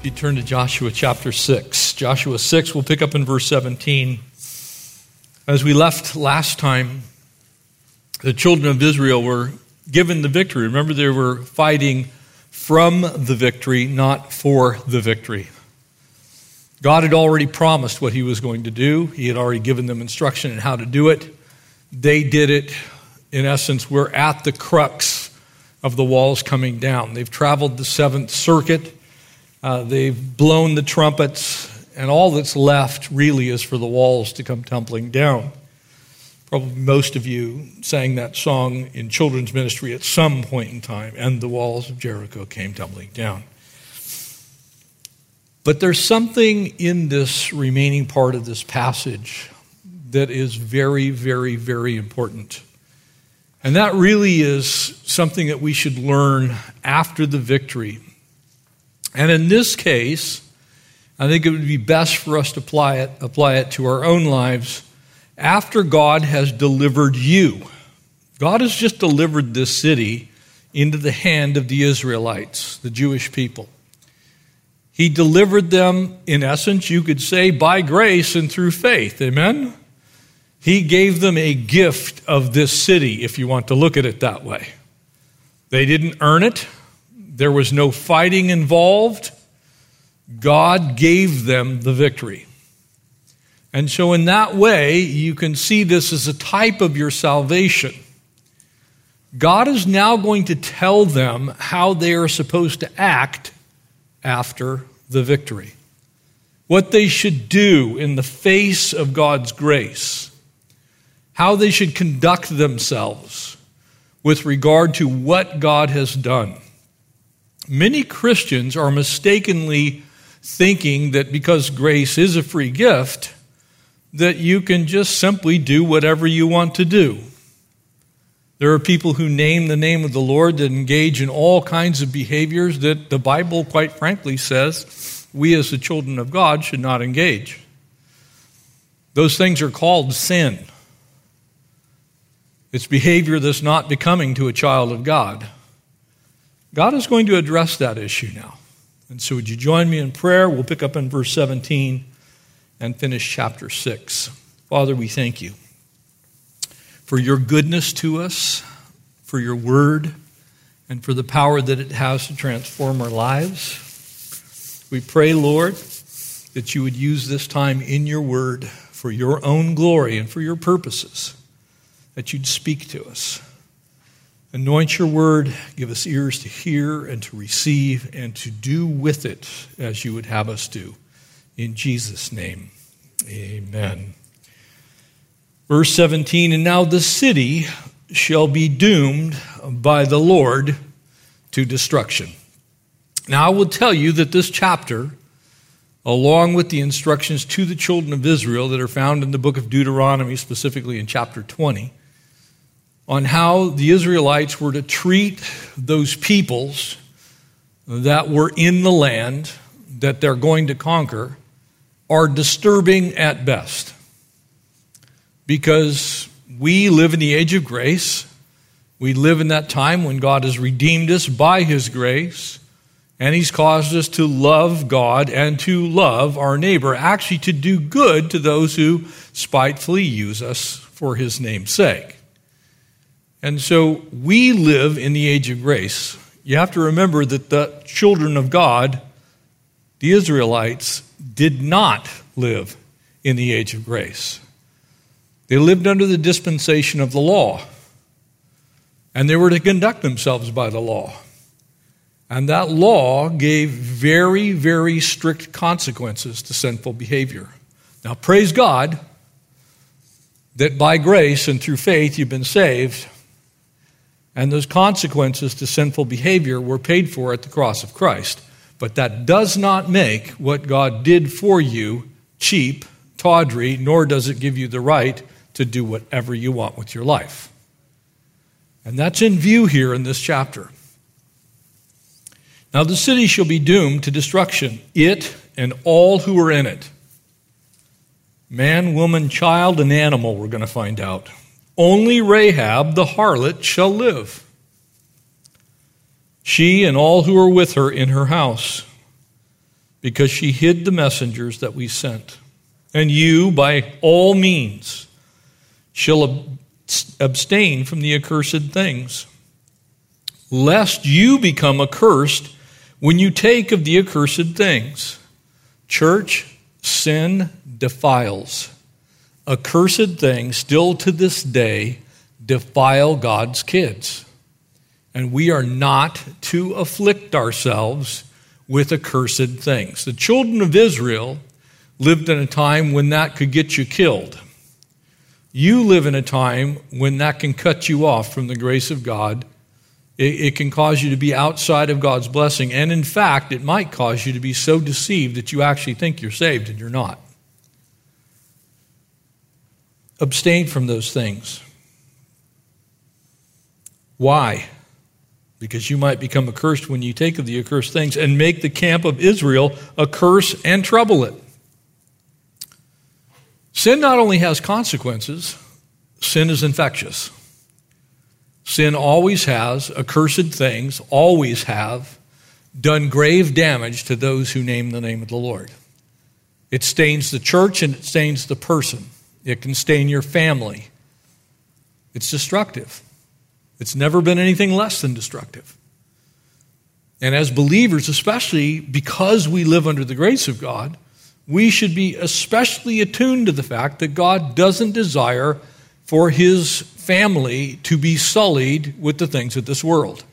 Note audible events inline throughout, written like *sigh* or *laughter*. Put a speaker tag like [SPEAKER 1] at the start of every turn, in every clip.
[SPEAKER 1] If you turn to Joshua chapter 6, Joshua 6, we'll pick up in verse 17. As we left last time, the children of Israel were given the victory. Remember, they were fighting from the victory, not for the victory. God had already promised what he was going to do, he had already given them instruction on how to do it. They did it. In essence, we're at the crux of the walls coming down. They've traveled the seventh circuit. Uh, they've blown the trumpets, and all that's left really is for the walls to come tumbling down. Probably most of you sang that song in children's ministry at some point in time, and the walls of Jericho came tumbling down. But there's something in this remaining part of this passage that is very, very, very important. And that really is something that we should learn after the victory and in this case, I think it would be best for us to apply it, apply it to our own lives after God has delivered you. God has just delivered this city into the hand of the Israelites, the Jewish people. He delivered them, in essence, you could say, by grace and through faith. Amen? He gave them a gift of this city, if you want to look at it that way. They didn't earn it, there was no fighting involved. God gave them the victory. And so, in that way, you can see this as a type of your salvation. God is now going to tell them how they are supposed to act after the victory, what they should do in the face of God's grace, how they should conduct themselves with regard to what God has done. Many Christians are mistakenly thinking that because grace is a free gift, that you can just simply do whatever you want to do. There are people who name the name of the Lord that engage in all kinds of behaviors that the Bible, quite frankly, says we as the children of God should not engage. Those things are called sin. It's behavior that's not becoming to a child of God. God is going to address that issue now. And so, would you join me in prayer? We'll pick up in verse 17 and finish chapter 6. Father, we thank you for your goodness to us, for your word, and for the power that it has to transform our lives. We pray, Lord, that you would use this time in your word for your own glory and for your purposes, that you'd speak to us. Anoint your word, give us ears to hear and to receive and to do with it as you would have us do. In Jesus' name, amen. Verse 17 And now the city shall be doomed by the Lord to destruction. Now I will tell you that this chapter, along with the instructions to the children of Israel that are found in the book of Deuteronomy, specifically in chapter 20, on how the Israelites were to treat those peoples that were in the land that they're going to conquer are disturbing at best. Because we live in the age of grace. We live in that time when God has redeemed us by His grace, and He's caused us to love God and to love our neighbor, actually, to do good to those who spitefully use us for His name's sake. And so we live in the age of grace. You have to remember that the children of God, the Israelites, did not live in the age of grace. They lived under the dispensation of the law, and they were to conduct themselves by the law. And that law gave very, very strict consequences to sinful behavior. Now, praise God that by grace and through faith you've been saved and those consequences to sinful behavior were paid for at the cross of Christ. But that does not make what God did for you cheap, tawdry, nor does it give you the right to do whatever you want with your life. And that's in view here in this chapter. Now the city shall be doomed to destruction, it and all who are in it. Man, woman, child, and animal, we're going to find out. Only Rahab the harlot shall live she and all who are with her in her house, because she hid the messengers that we sent. And you, by all means, shall abstain from the accursed things, lest you become accursed when you take of the accursed things. Church, sin defiles. Accursed things still to this day defile God's kids. And we are not to afflict ourselves with accursed things. The children of Israel lived in a time when that could get you killed. You live in a time when that can cut you off from the grace of God. It, it, can cause you to be outside of God's blessing. And in fact, it might cause you to be so deceived that you actually think you're saved and you're not. Abstain from those things. Why? because you might become accursed when you take of the accursed things and make the camp of Israel a curse and trouble it. Sin not only has consequences, sin is infectious. Sin always has, accursed things always have done grave damage to those who name the name of the Lord. It stains the church and it stains the person. It can stain your family. It's destructive. It's never been anything less than destructive. And as believers, especially because we live under the grace of God, we should be especially attuned to the fact that God doesn't desire for his family to be sullied with the things of this world.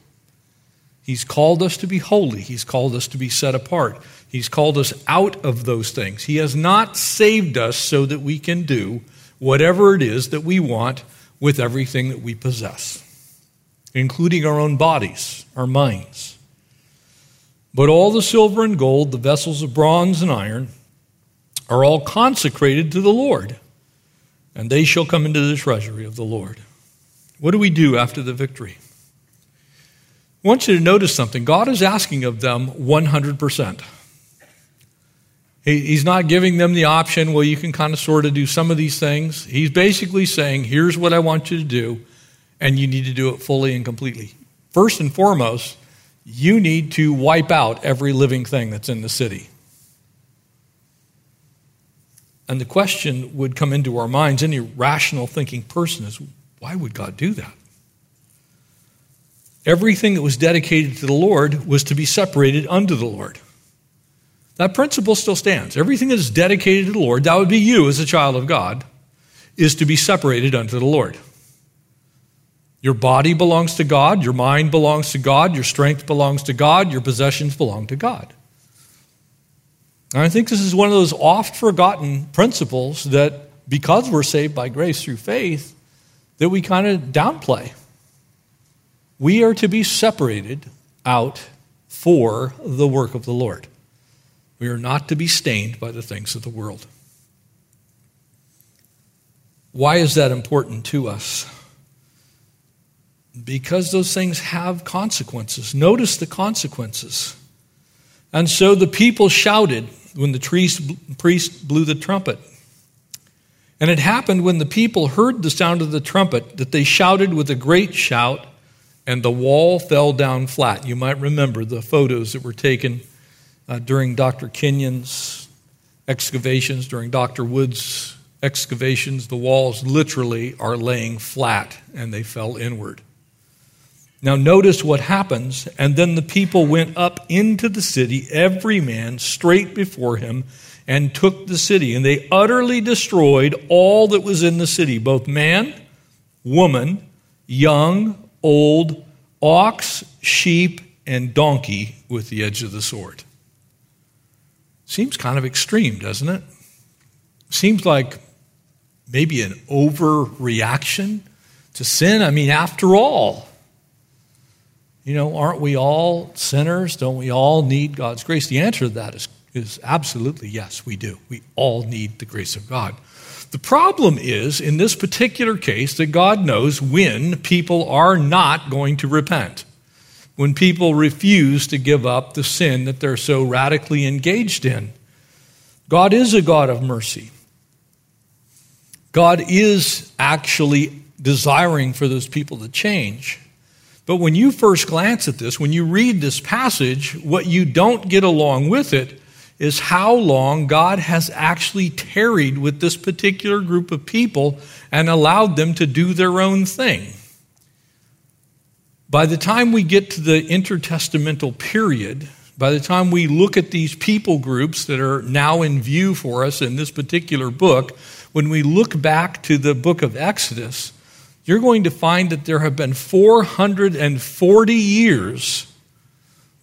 [SPEAKER 1] He's called us to be holy. He's called us to be set apart. He's called us out of those things. He has not saved us so that we can do whatever it is that we want with everything that we possess including our own bodies, our minds. But all the silver and gold, the vessels of bronze and iron, are all consecrated to the Lord, and they shall come into the treasury of the Lord. What do we do after the victory? I want you to notice something. God is asking of them 100%. He's not giving them the option, well, you can kind of sort of do some of these things. He's basically saying, here's what I want you to do and you need to do it fully and completely. First and foremost, you need to wipe out every living thing that's in the city. And the question would come into our minds any rational thinking person is why would God do that? Everything that was dedicated to the Lord was to be separated unto the Lord. That principle still stands. Everything that is dedicated to the Lord, that would be you as a child of God, is to be separated unto the Lord. Your body belongs to God, your mind belongs to God, your strength belongs to God, your possessions belong to God. And I think this is one of those oft forgotten principles that because we're saved by grace through faith, that we kind of downplay. We are to be separated out for the work of the Lord. We are not to be stained by the things of the world. Why is that important to us? because those things have consequences. Notice the consequences. And so the people shouted when the priest blew the trumpet. And it happened when the people heard the sound of the trumpet that they shouted with a great shout, and the wall fell down flat. You might remember the photos that were taken uh, during Dr. Kenyon's excavations, during Dr. Wood's excavations. The walls literally are laying flat, and they fell inward. Now, notice what happens. And then the people went up into the city, every man straight before him, and took the city. And they utterly destroyed all that was in the city, both man, woman, young, old, ox, sheep, and donkey with the edge of the sword. Seems kind of extreme, doesn't it? Seems like maybe an overreaction to sin. I mean, after all, You know, aren't we all sinners? Don't we all need God's grace? The answer to that is, is absolutely yes, we do. We all need the grace of God. The problem is, in this particular case, that God knows when people are not going to repent, when people refuse to give up the sin that they're so radically engaged in. God is a God of mercy. God is actually desiring for those people to change. But when you first glance at this, when you read this passage, what you don't get along with it is how long God has actually tarried with this particular group of people and allowed them to do their own thing. By the time we get to the intertestamental period, by the time we look at these people groups that are now in view for us in this particular book, when we look back to the book of Exodus, you're going to find that there have been 440 years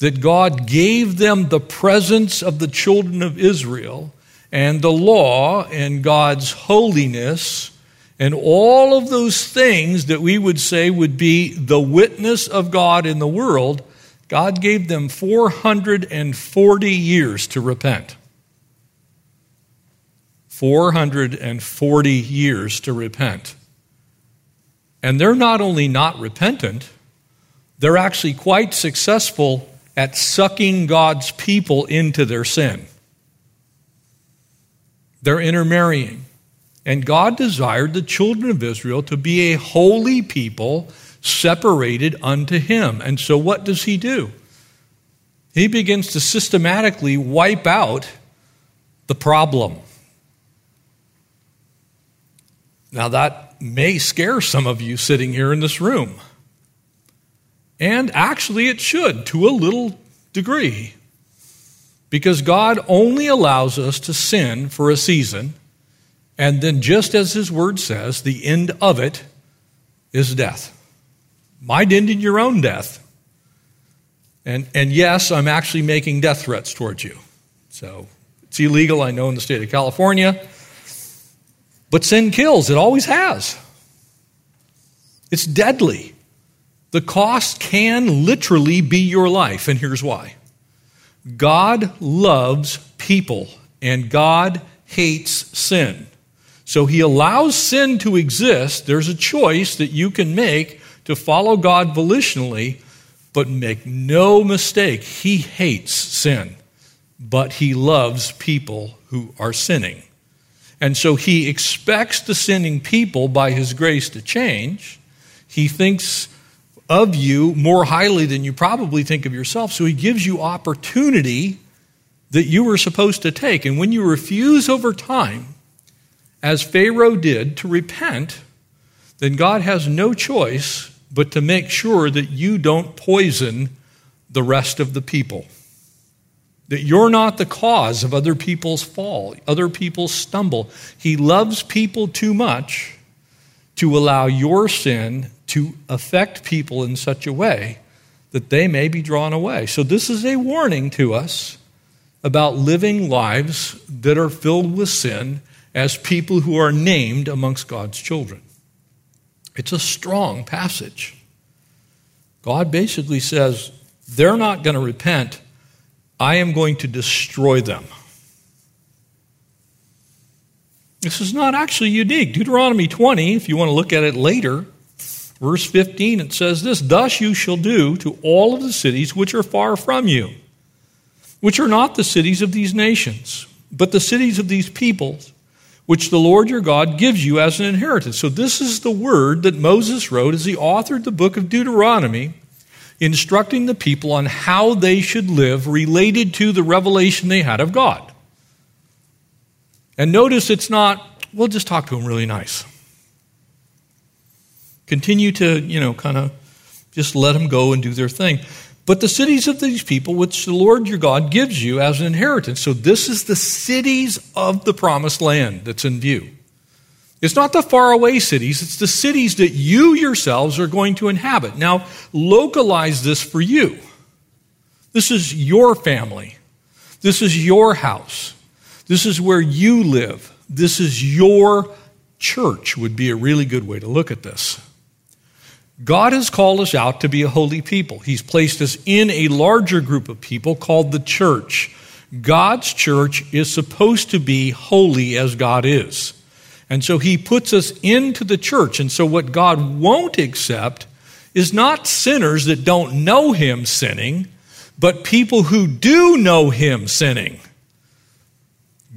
[SPEAKER 1] that God gave them the presence of the children of Israel and the law and God's holiness and all of those things that we would say would be the witness of God in the world, God gave them 440 years to repent. 440 years to repent. And they're not only not repentant, they're actually quite successful at sucking God's people into their sin. They're intermarrying. And God desired the children of Israel to be a holy people separated unto Him. And so what does He do? He begins to systematically wipe out the problem. Now, that may scare some of you sitting here in this room. And actually, it should to a little degree. Because God only allows us to sin for a season, and then, just as His Word says, the end of it is death. Might end in your own death. And, and yes, I'm actually making death threats towards you. So it's illegal, I know, in the state of California. But sin kills, it always has. It's deadly. The cost can literally be your life, and here's why God loves people, and God hates sin. So he allows sin to exist. There's a choice that you can make to follow God volitionally, but make no mistake, he hates sin, but he loves people who are sinning. And so he expects the sinning people by his grace to change. He thinks of you more highly than you probably think of yourself. So he gives you opportunity that you were supposed to take. And when you refuse over time, as Pharaoh did, to repent, then God has no choice but to make sure that you don't poison the rest of the people. That you're not the cause of other people's fall, other people's stumble. He loves people too much to allow your sin to affect people in such a way that they may be drawn away. So, this is a warning to us about living lives that are filled with sin as people who are named amongst God's children. It's a strong passage. God basically says, they're not going to repent. I am going to destroy them. This is not actually unique. Deuteronomy 20, if you want to look at it later, Verse 15, it says this Thus you shall do to all of the cities which are far from you, which are not the cities of these nations, but the cities of these peoples, which the Lord your God gives you as an inheritance. So, this is the word that Moses wrote as he authored the book of Deuteronomy, instructing the people on how they should live related to the revelation they had of God. And notice it's not, we'll just talk to him really nice. Continue to, you know, kind of just let them go and do their thing. But the cities of these people, which the Lord your God gives you as an inheritance. So this is the cities of the promised land that's in view. It's not the faraway cities, it's the cities that you yourselves are going to inhabit. Now, localize this for you. This is your family. This is your house. This is where you live. This is your church, would be a really good way to look at this. God has called us out to be a holy people. He's placed us in a larger group of people called the church. God's church is supposed to be holy as God is. And so he puts us into the church. And so what God won't accept is not sinners that don't know him sinning, but people who do know him sinning.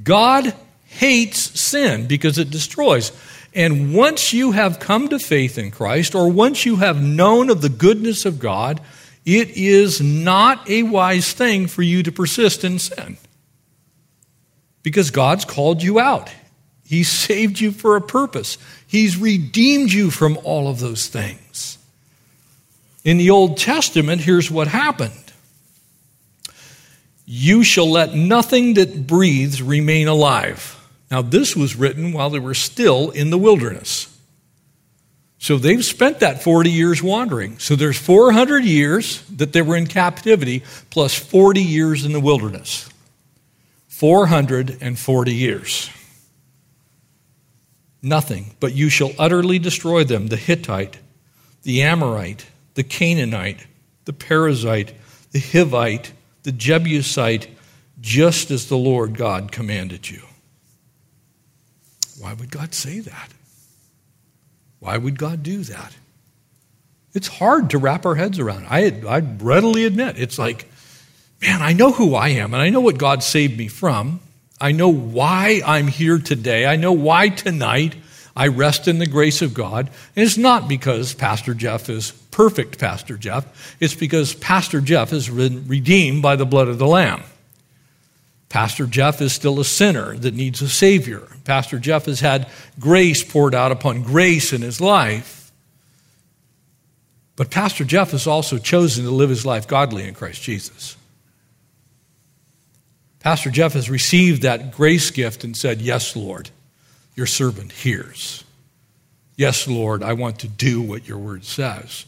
[SPEAKER 1] God hates sin because it destroys. And once you have come to faith in Christ, or once you have known of the goodness of God, it is not a wise thing for you to persist in sin. Because God's called you out. He saved you for a purpose. He's redeemed you from all of those things. In the Old Testament, here's what happened You shall let nothing that breathes remain alive. Now, this was written while they were still in the wilderness. So they've spent that 40 years wandering. So there's 400 years that they were in captivity plus 40 years in the wilderness. 440 years. Nothing, but you shall utterly destroy them the Hittite, the Amorite, the Canaanite, the Perizzite, the Hivite, the Jebusite, just as the Lord God commanded you. Why would God say that? Why would God do that? It's hard to wrap our heads around. I, I readily admit, it's like, man, I know who I am and I know what God saved me from. I know why I'm here today. I know why tonight I rest in the grace of God. And it's not because Pastor Jeff is perfect, Pastor Jeff. It's because Pastor Jeff has been redeemed by the blood of the Lamb. Pastor Jeff is still a sinner that needs a Savior. Pastor Jeff has had grace poured out upon grace in his life. But Pastor Jeff has also chosen to live his life godly in Christ Jesus. Pastor Jeff has received that grace gift and said, Yes, Lord, your servant hears. Yes, Lord, I want to do what your word says.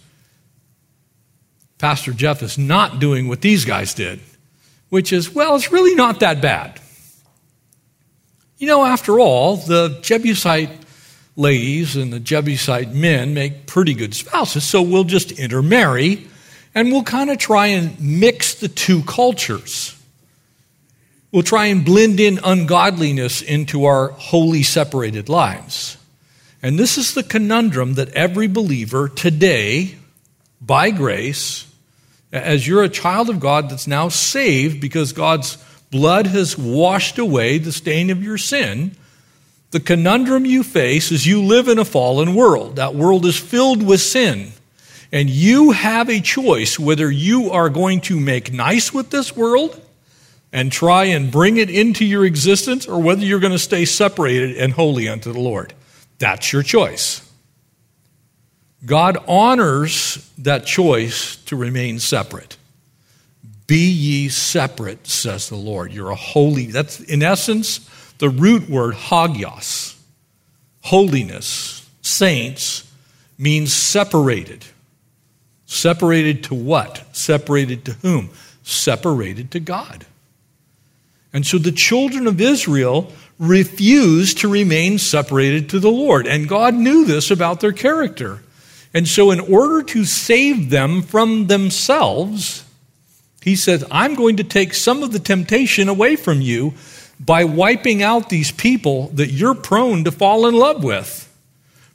[SPEAKER 1] Pastor Jeff is not doing what these guys did which is, well, it's really not that bad. You know, after all, the Jebusite ladies and the Jebusite men make pretty good spouses, so we'll just intermarry and we'll kind of try and mix the two cultures. We'll try and blend in ungodliness into our wholly separated lives. And this is the conundrum that every believer today, by grace, as you're a child of God that's now saved because God's blood has washed away the stain of your sin, the conundrum you face is you live in a fallen world. That world is filled with sin. And you have a choice whether you are going to make nice with this world and try and bring it into your existence or whether you're going to stay separated and holy unto the Lord. That's your choice. God honors that choice to remain separate. Be ye separate, says the Lord. You're a holy. That's, in essence, the root word hagios. Holiness, saints, means separated. Separated to what? Separated to whom? Separated to God. And so the children of Israel refused to remain separated to the Lord. And God knew this about their character. And so, in order to save them from themselves, he says, I'm going to take some of the temptation away from you by wiping out these people that you're prone to fall in love with,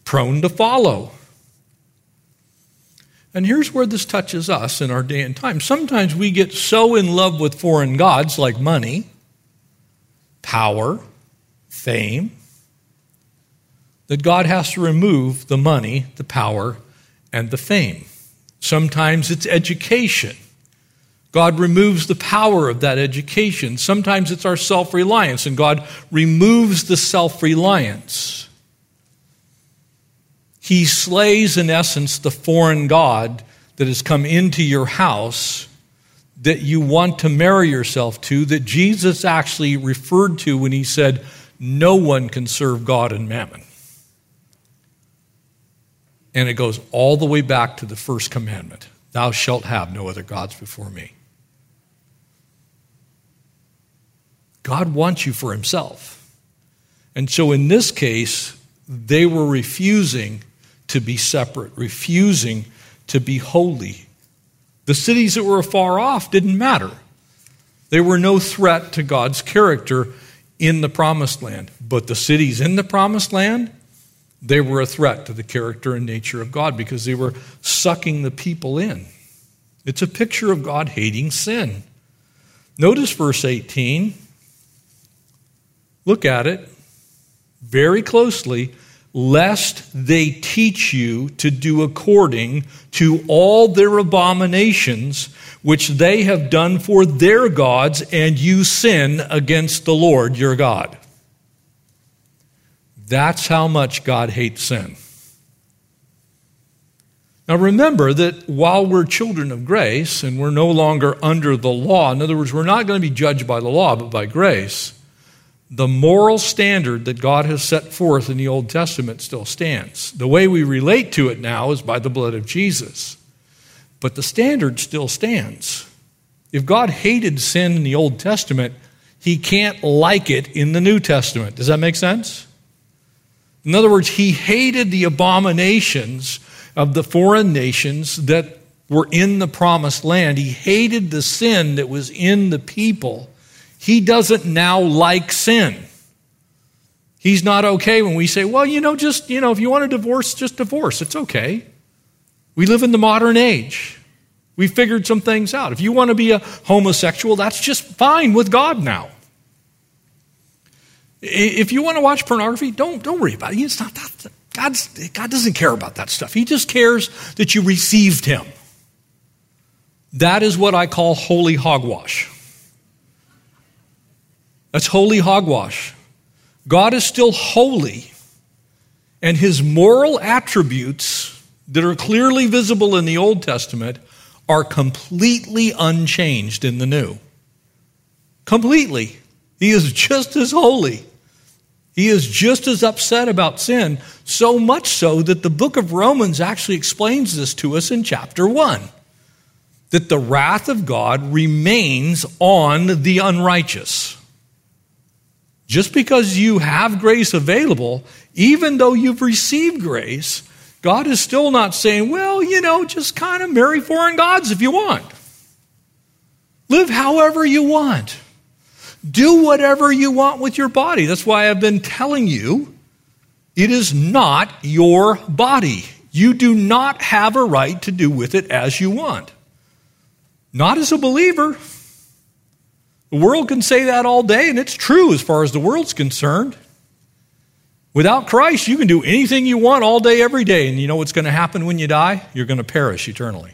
[SPEAKER 1] prone to follow. And here's where this touches us in our day and time. Sometimes we get so in love with foreign gods like money, power, fame, that God has to remove the money, the power, and the fame. Sometimes it's education. God removes the power of that education. Sometimes it's our self reliance, and God removes the self reliance. He slays, in essence, the foreign God that has come into your house that you want to marry yourself to, that Jesus actually referred to when he said, No one can serve God and mammon. And it goes all the way back to the first commandment Thou shalt have no other gods before me. God wants you for himself. And so in this case, they were refusing to be separate, refusing to be holy. The cities that were far off didn't matter. They were no threat to God's character in the promised land. But the cities in the promised land, they were a threat to the character and nature of God because they were sucking the people in. It's a picture of God hating sin. Notice verse 18. Look at it very closely lest they teach you to do according to all their abominations which they have done for their gods, and you sin against the Lord your God. That's how much God hates sin. Now remember that while we're children of grace and we're no longer under the law, in other words, we're not going to be judged by the law, but by grace the moral standard that God has set forth in the Old Testament still stands. The way we relate to it now is by the blood of Jesus. But the standard still stands. If God hated sin in the Old Testament, he can't like it in the New Testament. Does that make sense? In other words, he hated the abominations of the foreign nations that were in the promised land. He hated the sin that was in the people he doesn't now like sin. He's not okay when we say, well, you know, just, you know, if you want a divorce, just divorce. It's okay. We live in the modern age. We figured some things out. If you want to be a homosexual, that's just fine with God now. If you want to watch pornography, don't, don't worry about it. It's not that. God's, God doesn't care about that stuff. He just cares that you received Him. That is what I call holy hogwash. That's holy hogwash. God is still holy, and his moral attributes that are clearly visible in the Old Testament are completely unchanged in the New. Completely. He is just as holy. He is just as upset about sin, so much so that the book of Romans actually explains this to us in chapter 1 that the wrath of God remains on the unrighteous. Just because you have grace available, even though you've received grace, God is still not saying, well, you know, just kind of marry foreign gods if you want. Live however you want. Do whatever you want with your body. That's why I've been telling you it is not your body. You do not have a right to do with it as you want. Not as a believer. The world can say that all day, and it's true as far as the world's concerned. Without Christ, you can do anything you want all day, every day, and you know what's going to happen when you die? You're going to perish eternally.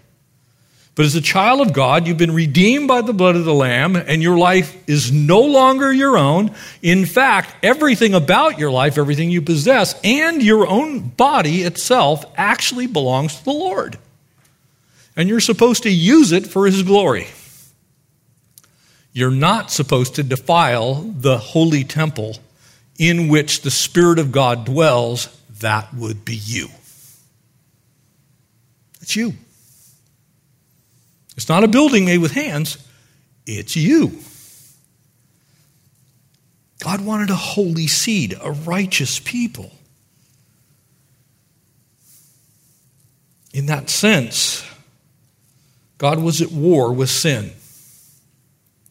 [SPEAKER 1] But as a child of God, you've been redeemed by the blood of the Lamb, and your life is no longer your own. In fact, everything about your life, everything you possess, and your own body itself actually belongs to the Lord. And you're supposed to use it for His glory. You're not supposed to defile the holy temple in which the Spirit of God dwells. That would be you. That's you. It's not a building made with hands, it's you. God wanted a holy seed, a righteous people. In that sense, God was at war with sin.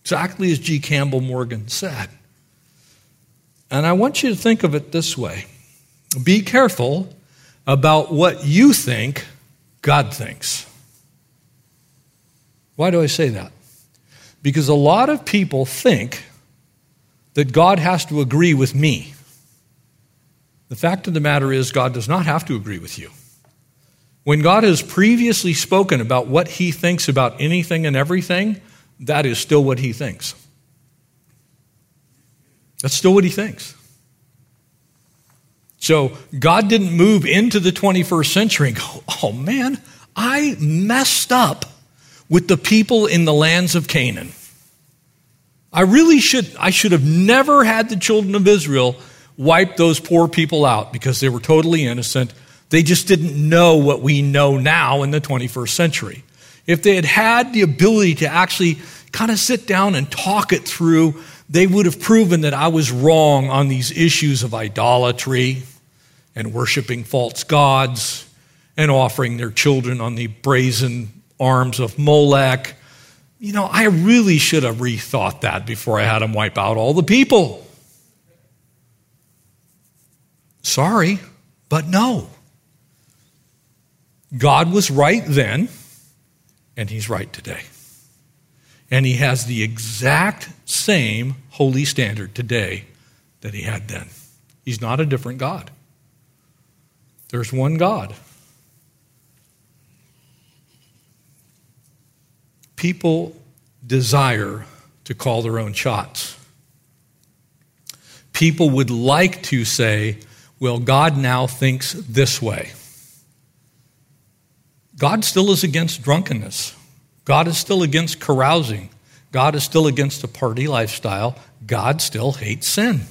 [SPEAKER 1] Exactly as G. Campbell Morgan said. And I want you to think of it this way be careful about what you think God thinks. Why do I say that? Because a lot of people think that God has to agree with me. The fact of the matter is, God does not have to agree with you. When God has previously spoken about what he thinks about anything and everything, that is still what he thinks. That's still what he thinks. So God didn't move into the 21st century and go, oh man, I messed up with the people in the lands of Canaan. I really should, I should have never had the children of Israel wipe those poor people out because they were totally innocent. They just didn't know what we know now in the 21st century. If they had had the ability to actually kind of sit down and talk it through, they would have proven that I was wrong on these issues of idolatry and worshiping false gods and offering their children on the brazen arms of Molech. You know, I really should have rethought that before I had him wipe out all the people. Sorry, but no. God was right then, and He's right today. And He has the exact same holy standard today that He had then. He's not a different God. There's one God. People desire to call their own shots. People would like to say, well, God now thinks this way. God still is against drunkenness. God is still against carousing. God is still against a party lifestyle. God still hates sin.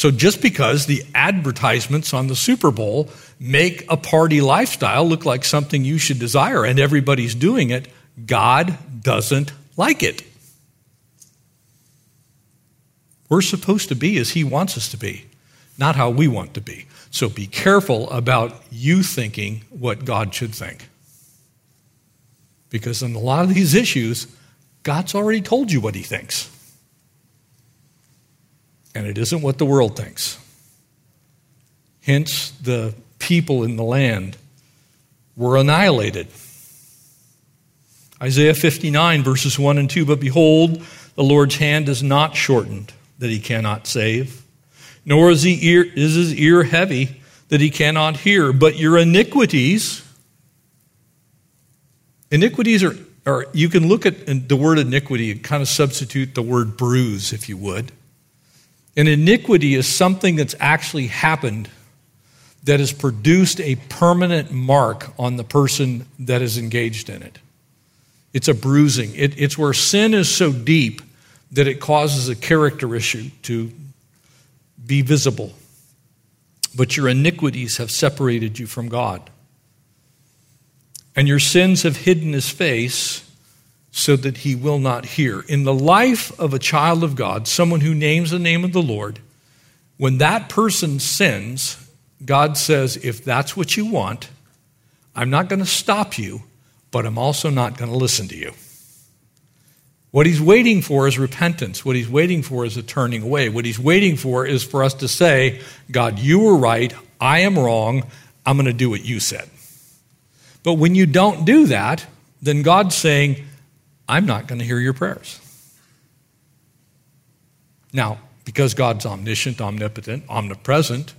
[SPEAKER 1] So just because the advertisements on the Super Bowl make a party lifestyle look like something you should desire and everybody's doing it, God doesn't like it. We're supposed to be as He wants us to be, not how we want to be. So be careful about you thinking what God should think. Because in a lot of these issues, God's already told you what He thinks. And it isn't what the world thinks. Hence, the people in the land were annihilated. Isaiah 59, verses 1 and 2 But behold, the Lord's hand is not shortened that he cannot save, nor is, he ear, is his ear heavy that he cannot hear. But your iniquities, iniquities are, are you can look at the word iniquity and kind of substitute the word bruise, if you would. An iniquity is something that's actually happened that has produced a permanent mark on the person that is engaged in it. It's a bruising. It, it's where sin is so deep that it causes a character issue to be visible. But your iniquities have separated you from God. And your sins have hidden his face so that he will not hear. In the life of a child of God, someone who names the name of the Lord, when that person sins, God says, if that's what you want, I'm not going to stop you, but I'm also not going to listen to you. What he's waiting for is repentance. What he's waiting for is a turning away. What he's waiting for is for us to say, God, you were right. I am wrong. I'm going to do what you said. But when you don't do that, then God's saying, I'm not going to hear your prayers. Now, because God's omniscient, omnipotent, omnipresent,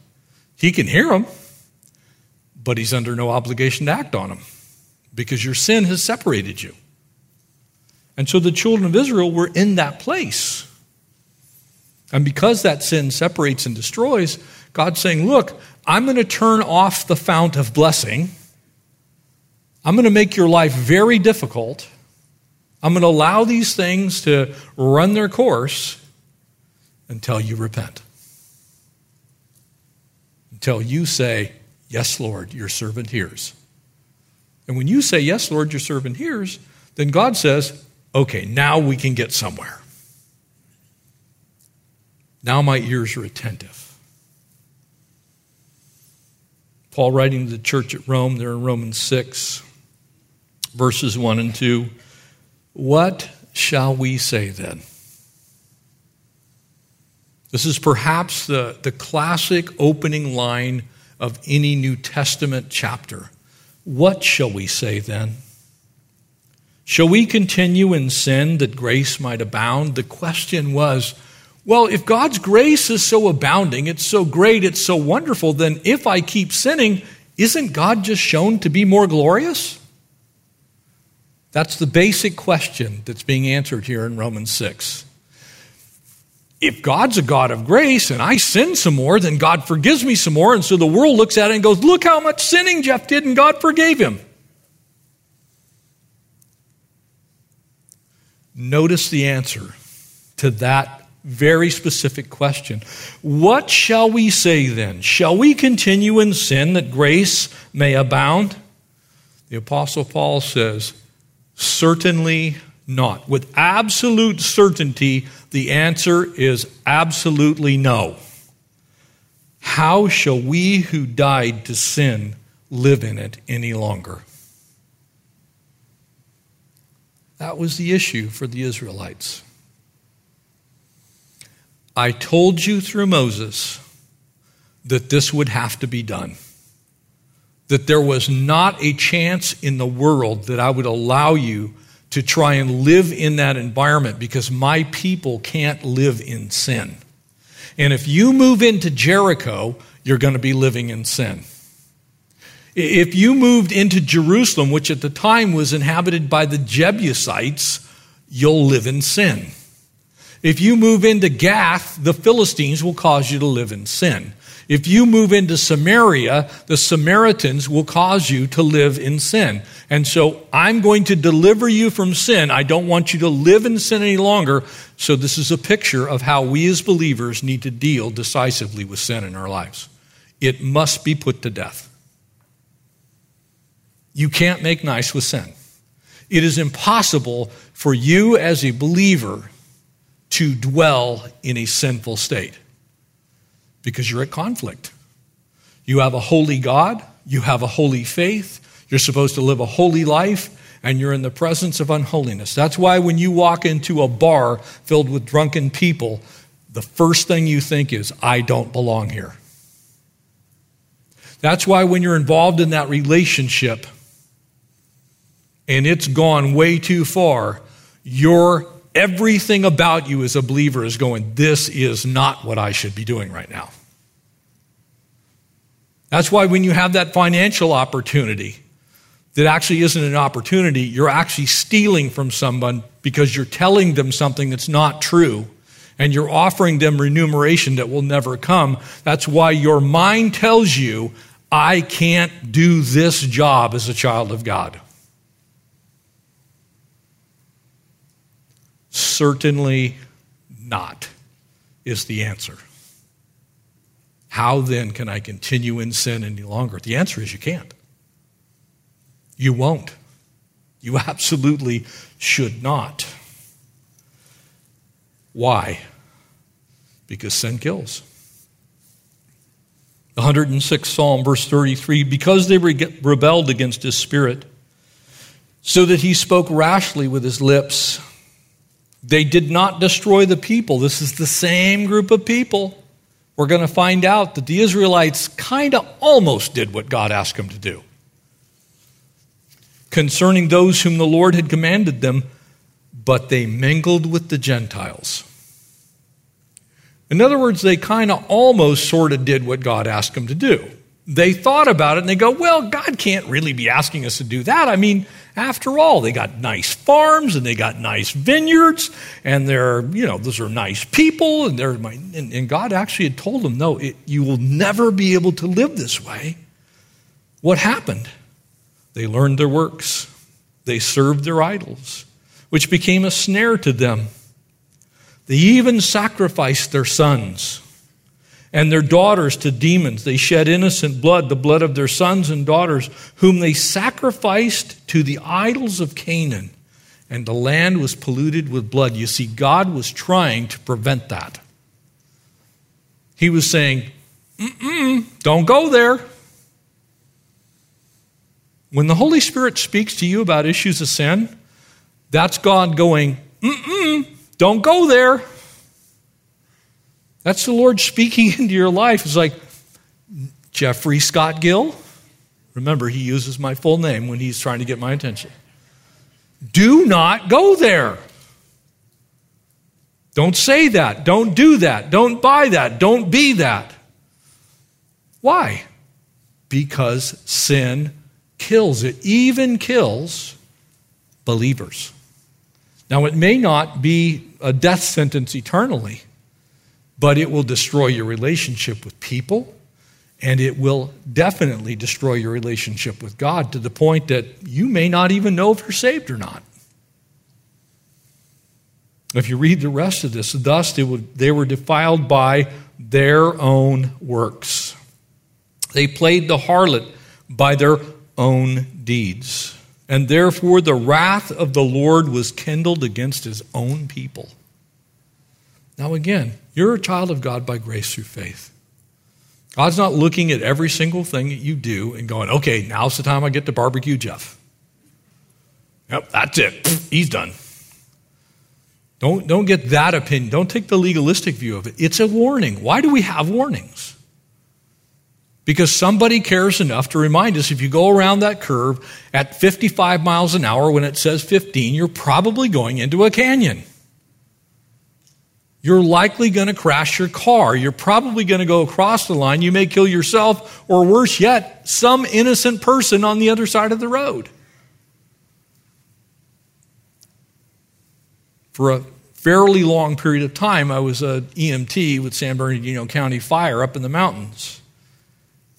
[SPEAKER 1] he can hear them, but he's under no obligation to act on them because your sin has separated you. And so the children of Israel were in that place. And because that sin separates and destroys, God's saying, Look, I'm going to turn off the fount of blessing. I'm going to make your life very difficult. I'm going to allow these things to run their course until you repent. Until you say, Yes, Lord, your servant hears. And when you say, Yes, Lord, your servant hears, then God says, Okay, now we can get somewhere. Now my ears are attentive. Paul writing to the church at Rome, there in Romans 6, verses 1 and 2. What shall we say then? This is perhaps the, the classic opening line of any New Testament chapter. What shall we say then? Shall we continue in sin that grace might abound? The question was, well, if God's grace is so abounding, it's so great, it's so wonderful, then if I keep sinning, isn't God just shown to be more glorious? That's the basic question that's being answered here in Romans 6. If God's a God of grace and I sin some more, then God forgives me some more. And so the world looks at it and goes, Look how much sinning Jeff did, and God forgave him. Notice the answer to that very specific question. What shall we say then? Shall we continue in sin that grace may abound? The Apostle Paul says, Certainly not. With absolute certainty, the answer is absolutely no. How shall we who died to sin live in it any longer? That was the issue for the Israelites. I told you through Moses that this would have to be done. That there was not a chance in the world that I would allow you to try and live in that environment because my people can't live in sin. And if you move into Jericho, you're going to be living in sin. If you moved into Jerusalem, which at the time was inhabited by the Jebusites, you'll live in sin. If you move into Gath, the Philistines will cause you to live in sin. If you move into Samaria, the Samaritans will cause you to live in sin. And so I'm going to deliver you from sin. I don't want you to live in sin any longer. So this is a picture of how we as believers need to deal decisively with sin in our lives. It must be put to death. You can't make nice with sin. It is impossible for you as a believer to dwell in a sinful state because you're at conflict. You have a holy God, you have a holy faith, you're supposed to live a holy life, and you're in the presence of unholiness. That's why when you walk into a bar filled with drunken people, the first thing you think is, I don't belong here. That's why when you're involved in that relationship and it's gone way too far, your everything about you as a believer is going, This is not what I should be doing right now. That's why when you have that financial opportunity, that actually isn't an opportunity, you're actually stealing from someone because you're telling them something that's not true and you're offering them remuneration that will never come. That's why your mind tells you, I can't do this job as a child of God. Certainly not, is the answer. How then can I continue in sin any longer? The answer is you can't. You won't. You *laughs* absolutely should not. Why? Because sin kills. The 106th Psalm, verse 33 because they rebelled against his spirit, so that he spoke rashly with his lips they did not destroy the people. This is the same group of people. We're going to find out that the Israelites kind of almost did what God asked them to do. Concerning those whom the Lord had commanded them, but they mingled with the Gentiles. In other words, they kind of almost sort of did what God asked them to do they thought about it and they go, well, God can't really be asking us to do that. I mean, after all, they got nice farms and they got nice vineyards and they're, you know, those are nice people. And, they're, and, and God actually had told them, no, it, you will never be able to live this way. What happened? They learned their works, they served their idols, which became a snare to them. They even sacrificed their sons and their daughters to demons. They shed innocent blood, the blood of their sons and daughters, whom they sacrificed to the idols of Canaan. And the land was polluted with blood. You see, God was trying to prevent that. He was saying, don't go there. When the Holy Spirit speaks to you about issues of sin, that's God going, don't go there. That's the Lord speaking *laughs* into your life. It's like Jeffrey Scott Gill. Remember, he uses my full name when he's trying to get my attention. Do not go there. Don't say that. Don't do that. Don't buy that. Don't be that. Why? Because sin kills. It even kills believers. Now, it may not be a death sentence eternally but it will destroy your relationship with people, and it will definitely destroy your relationship with God to the point that you may not even know if you're saved or not. If you read the rest of this, thus they, were defiled by their own works. They played the harlot by their own deeds. And therefore, the wrath of the Lord was kindled against his own people. Now, again, you're a child of God by grace through faith. God's not looking at every single thing that you do and going, okay, now's the time I get to barbecue Jeff. Yep, that's it. He's done. Don't, don't get that opinion. Don't take the legalistic view of it. It's a warning. Why do we have warnings? Because somebody cares enough to remind us if you go around that curve at 55 miles an hour when it says 15, you're probably going into a canyon. You're likely going to crash your car. You're probably going to go across the line. You may kill yourself, or worse yet, some innocent person on the other side of the road. For a fairly long period of time, I was an EMT with San Bernardino County Fire up in the mountains.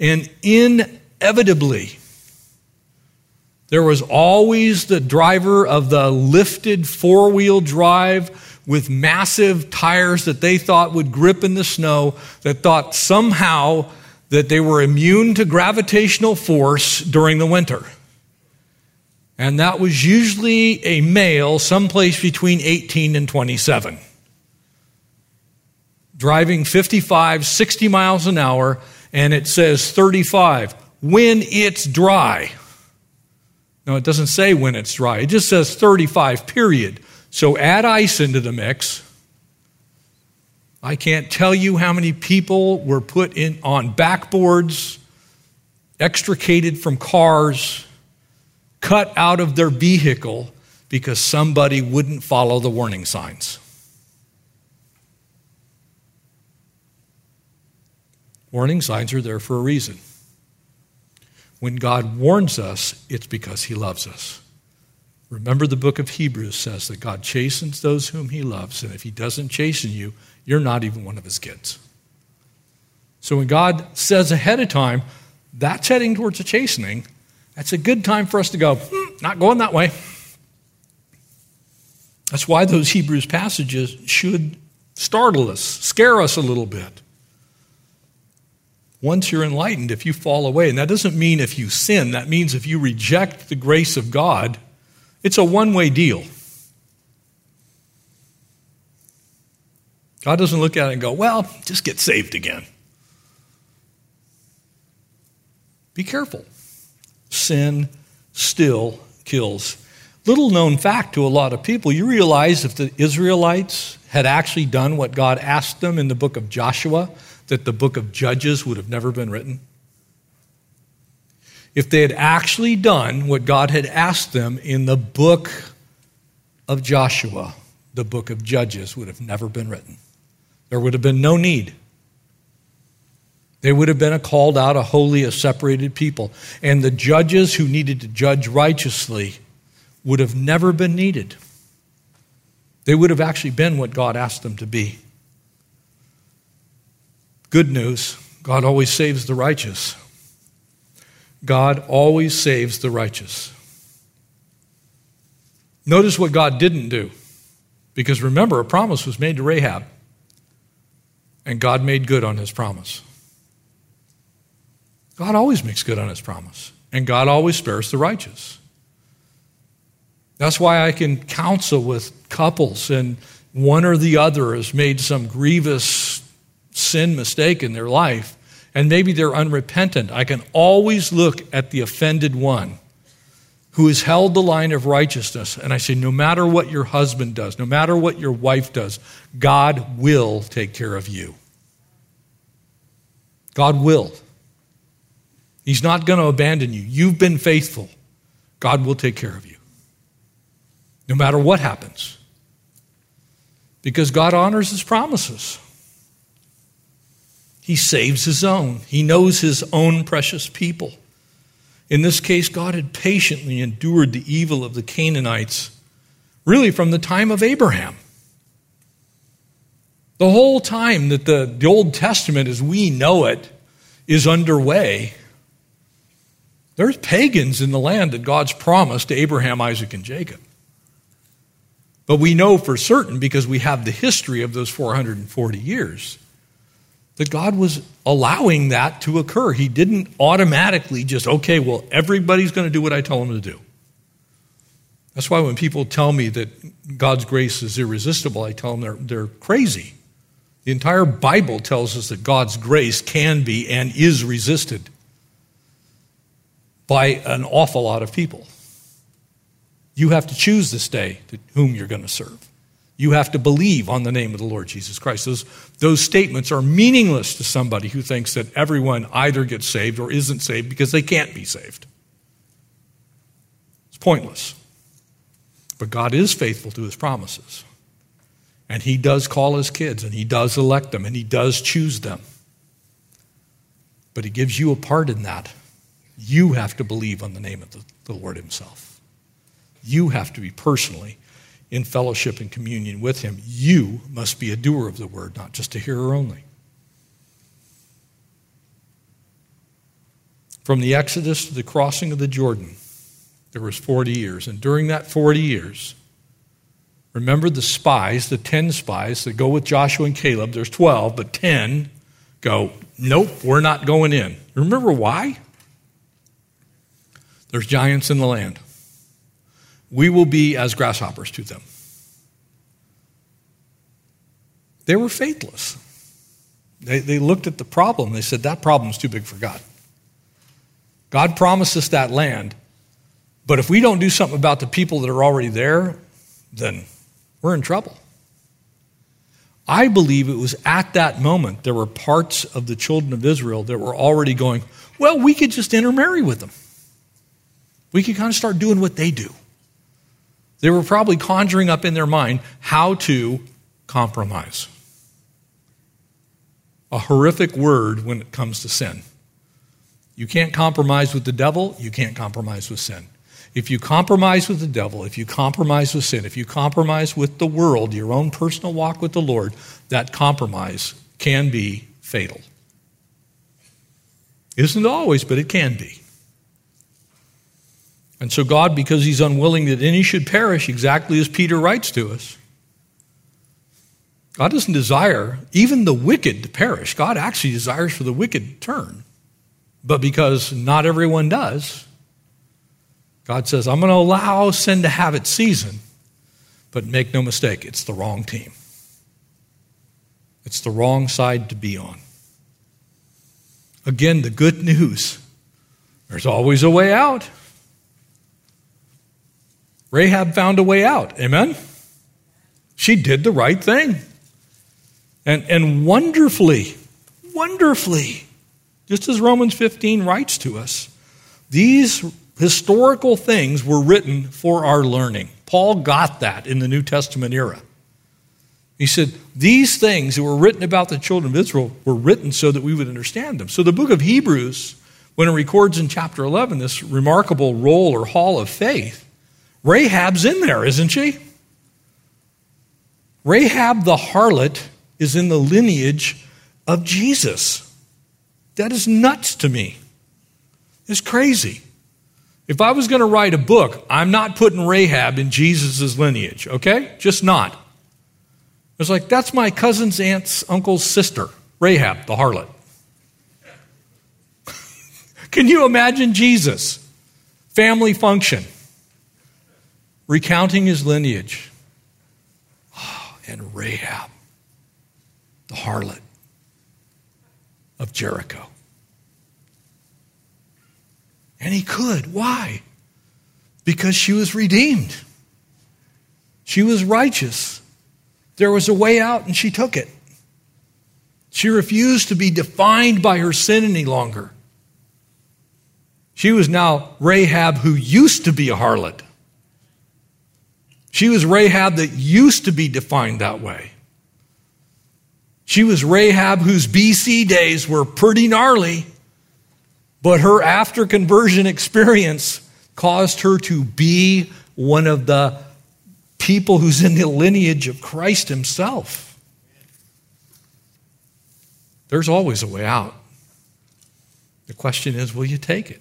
[SPEAKER 1] And inevitably, there was always the driver of the lifted four wheel drive with massive tires that they thought would grip in the snow, that thought somehow that they were immune to gravitational force during the winter. And that was usually a male, someplace between 18 and 27. Driving 55, 60 miles an hour, and it says 35 when it's dry. No, it doesn't say when it's dry, it just says 35, period. So add ice into the mix. I can't tell you how many people were put in on backboards, extricated from cars, cut out of their vehicle because somebody wouldn't follow the warning signs. Warning signs are there for a reason. When God warns us, it's because he loves us. Remember, the book of Hebrews says that God chastens those whom he loves, and if he doesn't chasten you, you're not even one of his kids. So when God says ahead of time, that's heading towards a chastening, that's a good time for us to go, hmm, not going that way. That's why those Hebrews passages should startle us, scare us a little bit. Once you're enlightened, if you fall away, and that doesn't mean if you sin, that means if you reject the grace of God, it's a one way deal. God doesn't look at it and go, well, just get saved again. Be careful. Sin still kills. Little known fact to a lot of people you realize if the Israelites had actually done what God asked them in the book of Joshua, that the book of Judges would have never been written? If they had actually done what God had asked them in the book of Joshua, the book of Judges would have never been written. There would have been no need. They would have been a called out, a holy, a separated people. And the judges who needed to judge righteously would have never been needed. They would have actually been what God asked them to be. Good news God always saves the righteous. God always saves the righteous. Notice what God didn't do. Because remember, a promise was made to Rahab, and God made good on his promise. God always makes good on his promise, and God always spares the righteous. That's why I can counsel with couples, and one or the other has made some grievous sin mistake in their life and maybe they're unrepentant, I can always look at the offended one who has held the line of righteousness. And I say, no matter what your husband does, no matter what your wife does, God will take care of you. God will. He's not going to abandon you. You've been faithful. God will take care of you. No matter what happens. Because God honors his promises. He saves his own. He knows his own precious people. In this case, God had patiently endured the evil of the Canaanites, really from the time of Abraham. The whole time that the, the Old Testament, as we know it, is underway, there's pagans in the land that God's promised to Abraham, Isaac, and Jacob. But we know for certain because we have the history of those 440 years that God was allowing that to occur. He didn't automatically just, okay, well, everybody's going to do what I tell them to do. That's why when people tell me that God's grace is irresistible, I tell them they're, they're crazy. The entire Bible tells us that God's grace can be and is resisted by an awful lot of people. You have to choose this day whom you're going to serve. You have to believe on the name of the Lord Jesus Christ. Those, those statements are meaningless to somebody who thinks that everyone either gets saved or isn't saved because they can't be saved. It's pointless. But God is faithful to his promises. And he does call his kids, and he does elect them, and he does choose them. But he gives you a part in that. You have to believe on the name of the, the Lord himself. You have to be personally in fellowship and communion with him. You must be a doer of the word, not just a hearer only. From the Exodus to the crossing of the Jordan, there was 40 years. And during that 40 years, remember the spies, the 10 spies that go with Joshua and Caleb. There's 12, but 10 go, nope, we're not going in. Remember why? There's giants in the land we will be as grasshoppers to them. They were faithless. They, they looked at the problem. They said, that problem is too big for God. God promised us that land, but if we don't do something about the people that are already there, then we're in trouble. I believe it was at that moment there were parts of the children of Israel that were already going, well, we could just intermarry with them. We could kind of start doing what they do. They were probably conjuring up in their mind how to compromise. A horrific word when it comes to sin. You can't compromise with the devil, you can't compromise with sin. If you compromise with the devil, if you compromise with sin, if you compromise with the world, your own personal walk with the Lord, that compromise can be fatal. Isn't always, but it can be. And so, God, because He's unwilling that any should perish, exactly as Peter writes to us, God doesn't desire even the wicked to perish. God actually desires for the wicked to turn. But because not everyone does, God says, I'm going to allow sin to have its season, but make no mistake, it's the wrong team. It's the wrong side to be on. Again, the good news there's always a way out. Rahab found a way out. Amen? She did the right thing. And, and wonderfully, wonderfully, just as Romans 15 writes to us, these historical things were written for our learning. Paul got that in the New Testament era. He said, These things that were written about the children of Israel were written so that we would understand them. So the book of Hebrews, when it records in chapter 11 this remarkable roll or hall of faith, Rahab's in there, isn't she? Rahab the harlot is in the lineage of Jesus. That is nuts to me. It's crazy. If I was going to write a book, I'm not putting Rahab in Jesus' lineage, okay? Just not. It's like, that's my cousin's aunt's uncle's sister, Rahab the harlot. *laughs* Can you imagine Jesus? Family function recounting his lineage. Oh, and Rahab, the harlot of Jericho. And he could. Why? Because she was redeemed. She was righteous. There was a way out, and she took it. She refused to be defined by her sin any longer. She was now Rahab, who used to be a harlot. She was Rahab that used to be defined that way. She was Rahab whose BC days were pretty gnarly, but her after conversion experience caused her to be one of the people who's in the lineage of Christ himself. There's always a way out. The question is will you take it?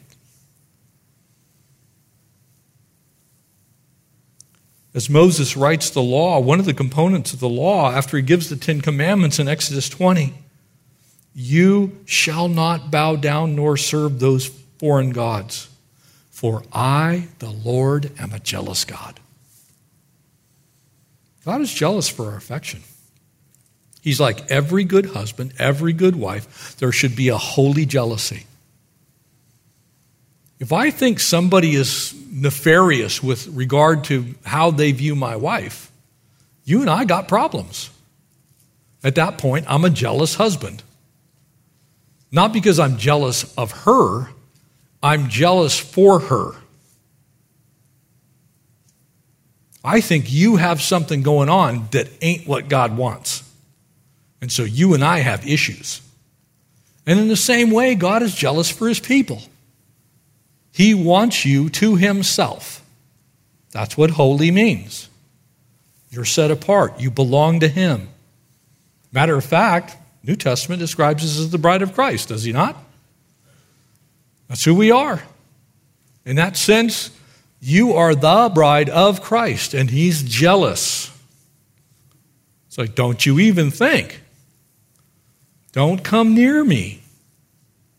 [SPEAKER 1] As Moses writes the law, one of the components of the law, after he gives the Ten Commandments in Exodus 20, you shall not bow down nor serve those foreign gods, for I, the Lord, am a jealous God. God is jealous for our affection. He's like every good husband, every good wife, there should be a holy jealousy. If I think somebody is nefarious with regard to how they view my wife, you and I got problems. At that point, I'm a jealous husband. Not because I'm jealous of her, I'm jealous for her. I think you have something going on that ain't what God wants. And so you and I have issues. And in the same way, God is jealous for his people. He wants you to himself. That's what holy means. You're set apart, you belong to him. Matter of fact, New Testament describes us as the bride of Christ, does he not? That's who we are. In that sense, you are the bride of Christ, and he's jealous. It's like, don't you even think. Don't come near me.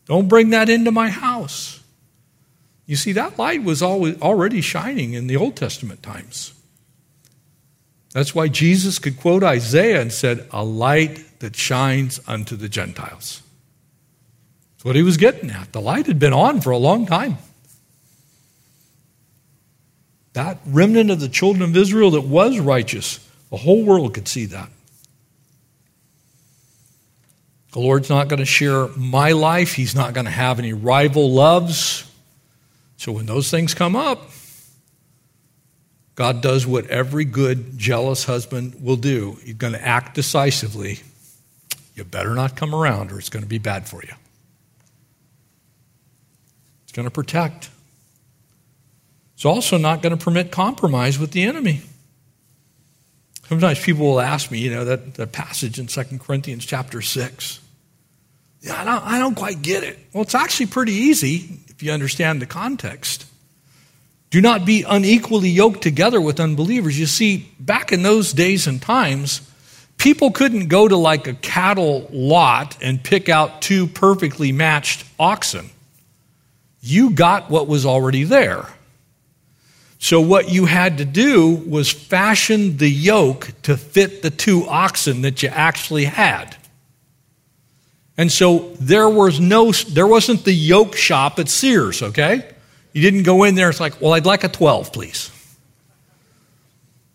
[SPEAKER 1] Don't bring that into my house. You see, that light was always, already shining in the Old Testament times. That's why Jesus could quote Isaiah and said, A light that shines unto the Gentiles. That's what he was getting at. The light had been on for a long time. That remnant of the children of Israel that was righteous, the whole world could see that. The Lord's not going to share my life. He's not going to have any rival loves. So when those things come up, God does what every good, jealous husband will do. He's going to act decisively. You better not come around, or it's going to be bad for you. It's going to protect. It's also not going to permit compromise with the enemy. Sometimes people will ask me, you know, that, that passage in 2 Corinthians chapter 6. Yeah, I don't, I don't quite get it. Well, it's actually pretty easy if you understand the context. Do not be unequally yoked together with unbelievers. You see, back in those days and times, people couldn't go to like a cattle lot and pick out two perfectly matched oxen. You got what was already there. So, what you had to do was fashion the yoke to fit the two oxen that you actually had. And so there was no, there wasn't the yoke shop at Sears, okay? You didn't go in there, it's like, well, I'd like a 12, please.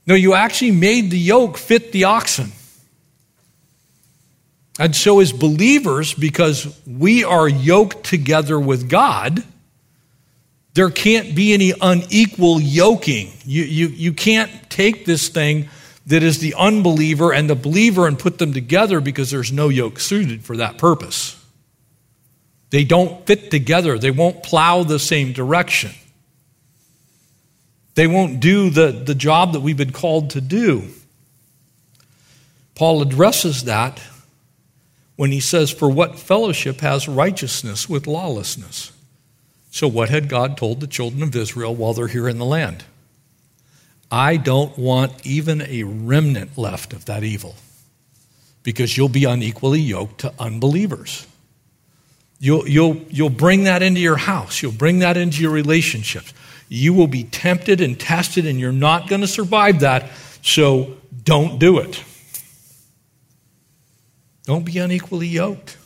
[SPEAKER 1] No, you actually made the yoke fit the oxen. And so, as believers, because we are yoked together with God, there can't be any unequal yoking. You, you, you can't take this thing that is the unbeliever and the believer and put them together because there's no yoke suited for that purpose. They don't fit together, they won't plow the same direction. They won't do the, the job that we've been called to do. Paul addresses that when he says, For what fellowship has righteousness with lawlessness? So, what had God told the children of Israel while they're here in the land? I don't want even a remnant left of that evil because you'll be unequally yoked to unbelievers. You'll, you'll, you'll bring that into your house, you'll bring that into your relationships. You will be tempted and tested, and you're not going to survive that, so don't do it. Don't be unequally yoked.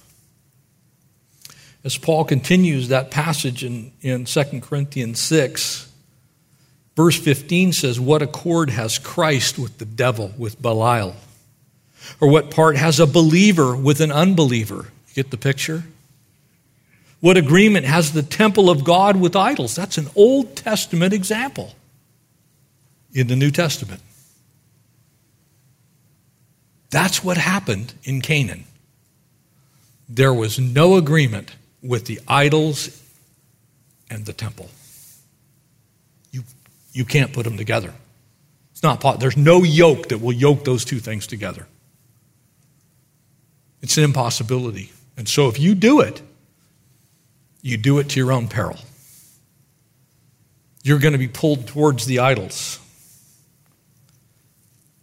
[SPEAKER 1] As Paul continues that passage in, in 2 Corinthians 6, Verse 15 says, What accord has Christ with the devil, with Belial? Or what part has a believer with an unbeliever? You get the picture? What agreement has the temple of God with idols? That's an Old Testament example in the New Testament. That's what happened in Canaan. There was no agreement with the idols and the temple. You can't put them together. It's not There's no yoke that will yoke those two things together. It's an impossibility. And so if you do it, you do it to your own peril. You're going to be pulled towards the idols.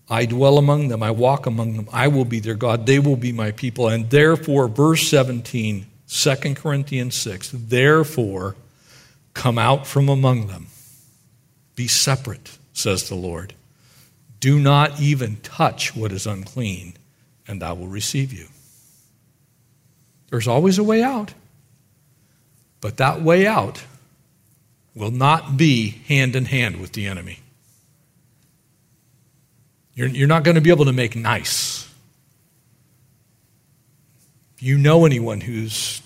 [SPEAKER 1] I dwell among them, I walk among them, I will be their God, they will be my people. And therefore, verse 17, 2 Corinthians 6, therefore, come out from among them be separate, says the Lord. Do not even touch what is unclean, and I will receive you. There's always a way out. But that way out will not be hand in hand with the enemy. You're, you're not going to be able to make nice. If you know anyone who's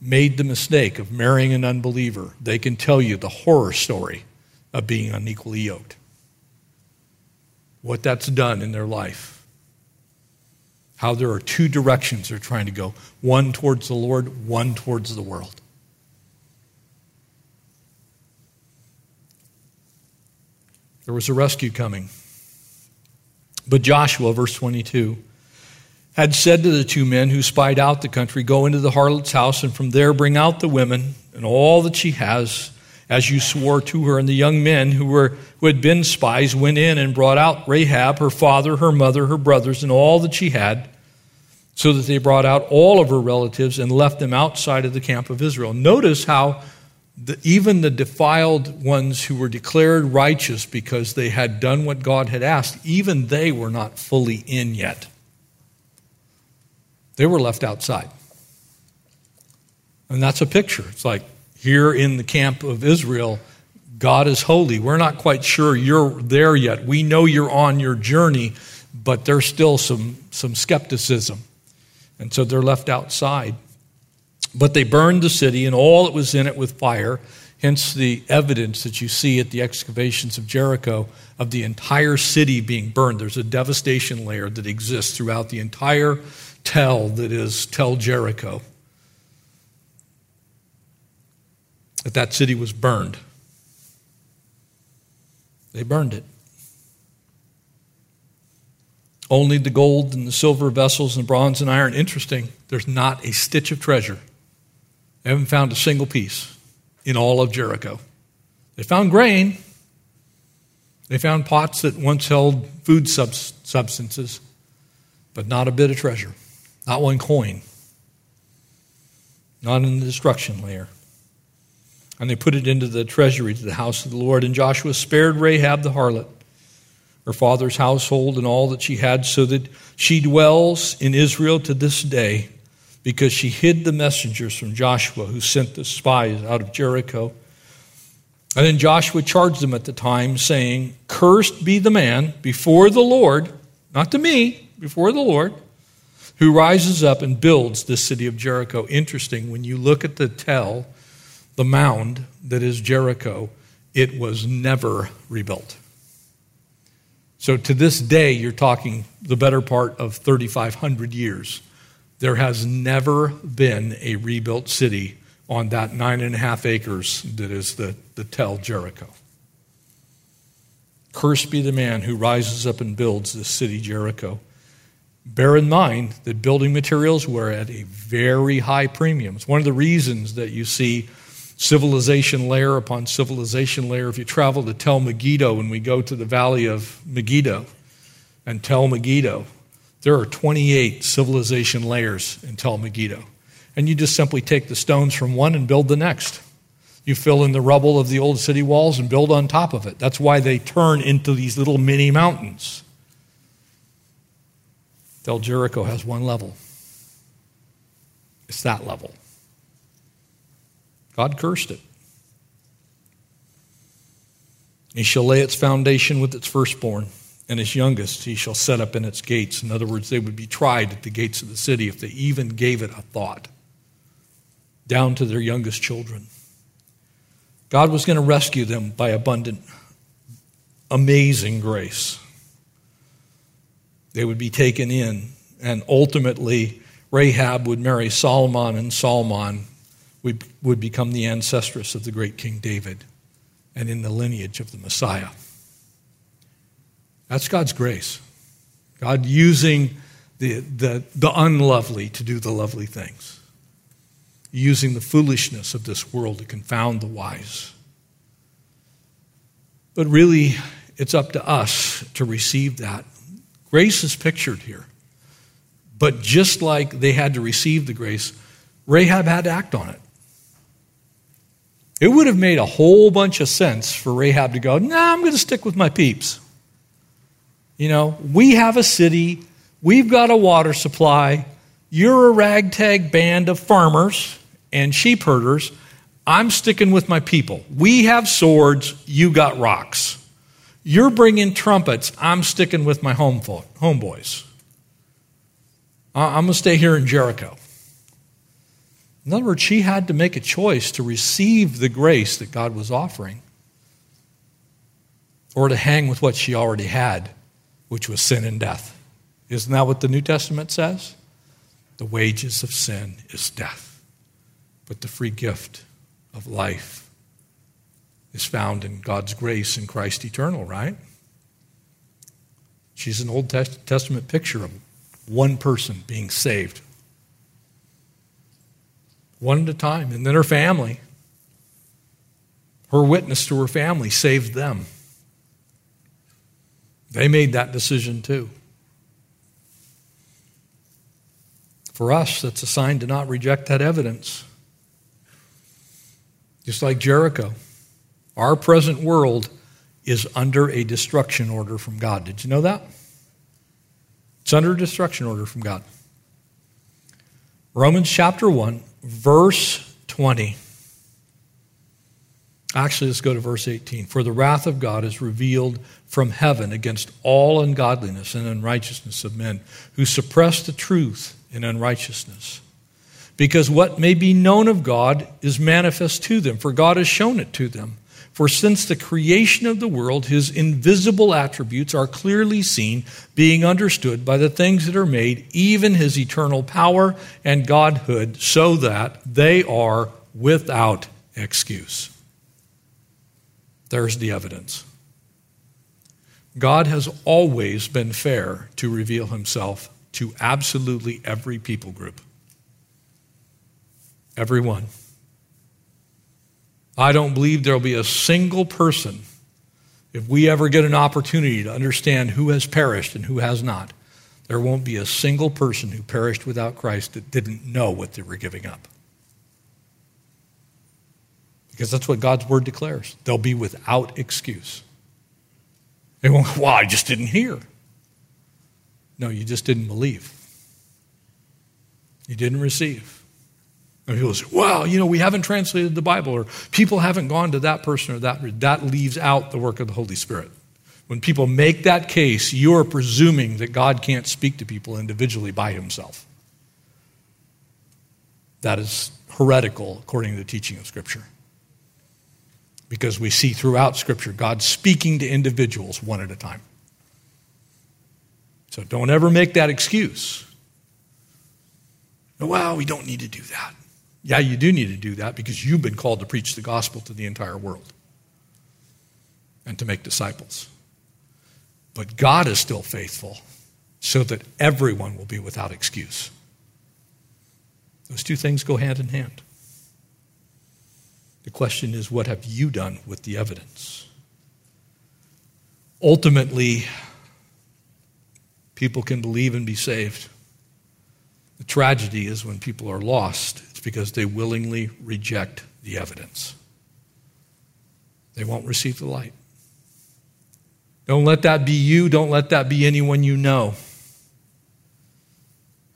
[SPEAKER 1] made the mistake of marrying an unbeliever, they can tell you the horror story of being unequally yoked. What that's done in their life how there are two directions they're trying to go one towards the Lord, one towards the world. There was a rescue coming. But Joshua, verse 22, had said to the two men who spied out the country, Go into the harlot's house, and from there bring out the women and all that she has, as you swore to her. And the young men who, were, who had been spies went in and brought out Rahab, her father, her mother, her brothers, and all that she had, so that they brought out all of her relatives and left them outside of the camp of Israel. Notice how the, even the defiled ones who were declared righteous because they had done what God had asked, even they were not fully in yet. They were left outside. And that's a picture. It's like here in the camp of Israel, God is holy. We're not quite sure you're there yet. We know you're on your journey, but there's still some, some skepticism. And so they're left outside. But they burned the city and all that was in it with fire, hence the evidence that you see at the excavations of Jericho of the entire city being burned. There's a devastation layer that exists throughout the entire tell that is tell Jericho. That that city was burned. They burned it. Only the gold and the silver vessels and bronze and iron. Interesting, there's not a stitch of treasure they haven't found a single piece in all of Jericho. They found grain. They found pots that once held food substances, but not a bit of treasure. Not one coin. Not in the destruction layer. And they put it into the treasury to the house of the Lord. And Joshua spared Rahab the harlot, her father's household, and all that she had, so that she dwells in Israel to this day because she hid the messengers from Joshua who sent the spies out of Jericho. And then Joshua charged them at the time, saying, Cursed be the man before the Lord, not to me, before the Lord, who rises up and builds the city of Jericho. Interesting, when you look at the tell, the mound that is Jericho, it was never rebuilt. So to this day, you're talking the better part of 3,500 years there has never been a rebuilt city on that nine and a half acres that is the, the Tell Jericho. Cursed be the man who rises up and builds this city, Jericho. Bear in mind that building materials were at a very high premium. It's one of the reasons that you see civilization layer upon civilization layer. If you travel to Tel Megiddo, when we go to the valley of Megiddo and Tel Megiddo, there are 28 civilization layers in Tel Megiddo. And you just simply take the stones from one and build the next. You fill in the rubble of the old city walls and build on top of it. That's why they turn into these little mini mountains. Tel Jericho has one level. It's that level. God cursed it. He shall lay its foundation with its firstborn and its youngest he shall set up in its gates. In other words, they would be tried at the gates of the city if they even gave it a thought, down to their youngest children. God was going to rescue them by abundant, amazing grace. They would be taken in, and ultimately, Rahab would marry Salmon, and Salmon would, would become the ancestress of the great King David and in the lineage of the Messiah. That's God's grace. God using the, the, the unlovely to do the lovely things, using the foolishness of this world to confound the wise. But really, it's up to us to receive that. Grace is pictured here. But just like they had to receive the grace, Rahab had to act on it. It would have made a whole bunch of sense for Rahab to go, nah, I'm going to stick with my peeps. You know, we have a city We've got a water supply. You're a ragtag band of farmers and sheep herders. I'm sticking with my people. We have swords. You got rocks. You're bringing trumpets. I'm sticking with my home folk, homeboys. I'm going to stay here in Jericho. In other words, she had to make a choice to receive the grace that God was offering or to hang with what she already had, which was sin and death. Isn't that what the New Testament says? The wages of sin is death, but the free gift of life is found in God's grace in Christ eternal, right? She's an Old Testament picture of one person being saved one at a time. And then her family, her witness to her family saved them. They made that decision too. For us, that's a sign to not reject that evidence. Just like Jericho, our present world is under a destruction order from God. Did you know that? It's under a destruction order from God. Romans chapter 1, verse 20. Actually, let's go to verse 18. For the wrath of God is revealed from heaven against all ungodliness and unrighteousness of men who suppress the truth in unrighteousness. Because what may be known of God is manifest to them, for God has shown it to them. For since the creation of the world, his invisible attributes are clearly seen, being understood by the things that are made, even his eternal power and Godhood, so that they are without excuse. There's the evidence. God has always been fair to reveal himself to absolutely every people group. Everyone. I don't believe there'll be a single person, if we ever get an opportunity to understand who has perished and who has not, there won't be a single person who perished without Christ that didn't know what they were giving up. Because that's what God's word declares. They'll be without excuse. They won't, go, well, I just didn't hear. No, you just didn't believe. You didn't receive. And people say, well, you know, we haven't translated the Bible, or people haven't gone to that person or that. That leaves out the work of the Holy Spirit. When people make that case, you are presuming that God can't speak to people individually by himself. That is heretical according to the teaching of Scripture. Because we see throughout Scripture God speaking to individuals one at a time. So don't ever make that excuse. Well, we don't need to do that. Yeah, you do need to do that because you've been called to preach the gospel to the entire world and to make disciples. But God is still faithful so that everyone will be without excuse. Those two things go hand in hand. The question is, what have you done with the evidence? Ultimately, people can believe and be saved. The tragedy is when people are lost because they willingly reject the evidence. They won't receive the light. Don't let that be you. Don't let that be anyone you know.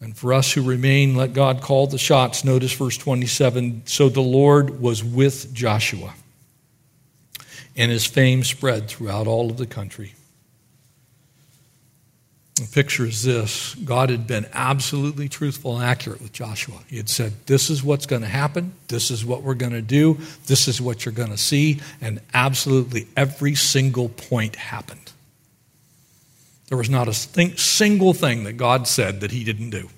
[SPEAKER 1] And for us who remain, let God call the shots. Notice verse 27 So the Lord was with Joshua, and his fame spread throughout all of the country. The picture is this God had been absolutely truthful and accurate with Joshua. He had said, This is what's going to happen. This is what we're going to do. This is what you're going to see. And absolutely every single point happened. There was not a single thing that God said that he didn't do.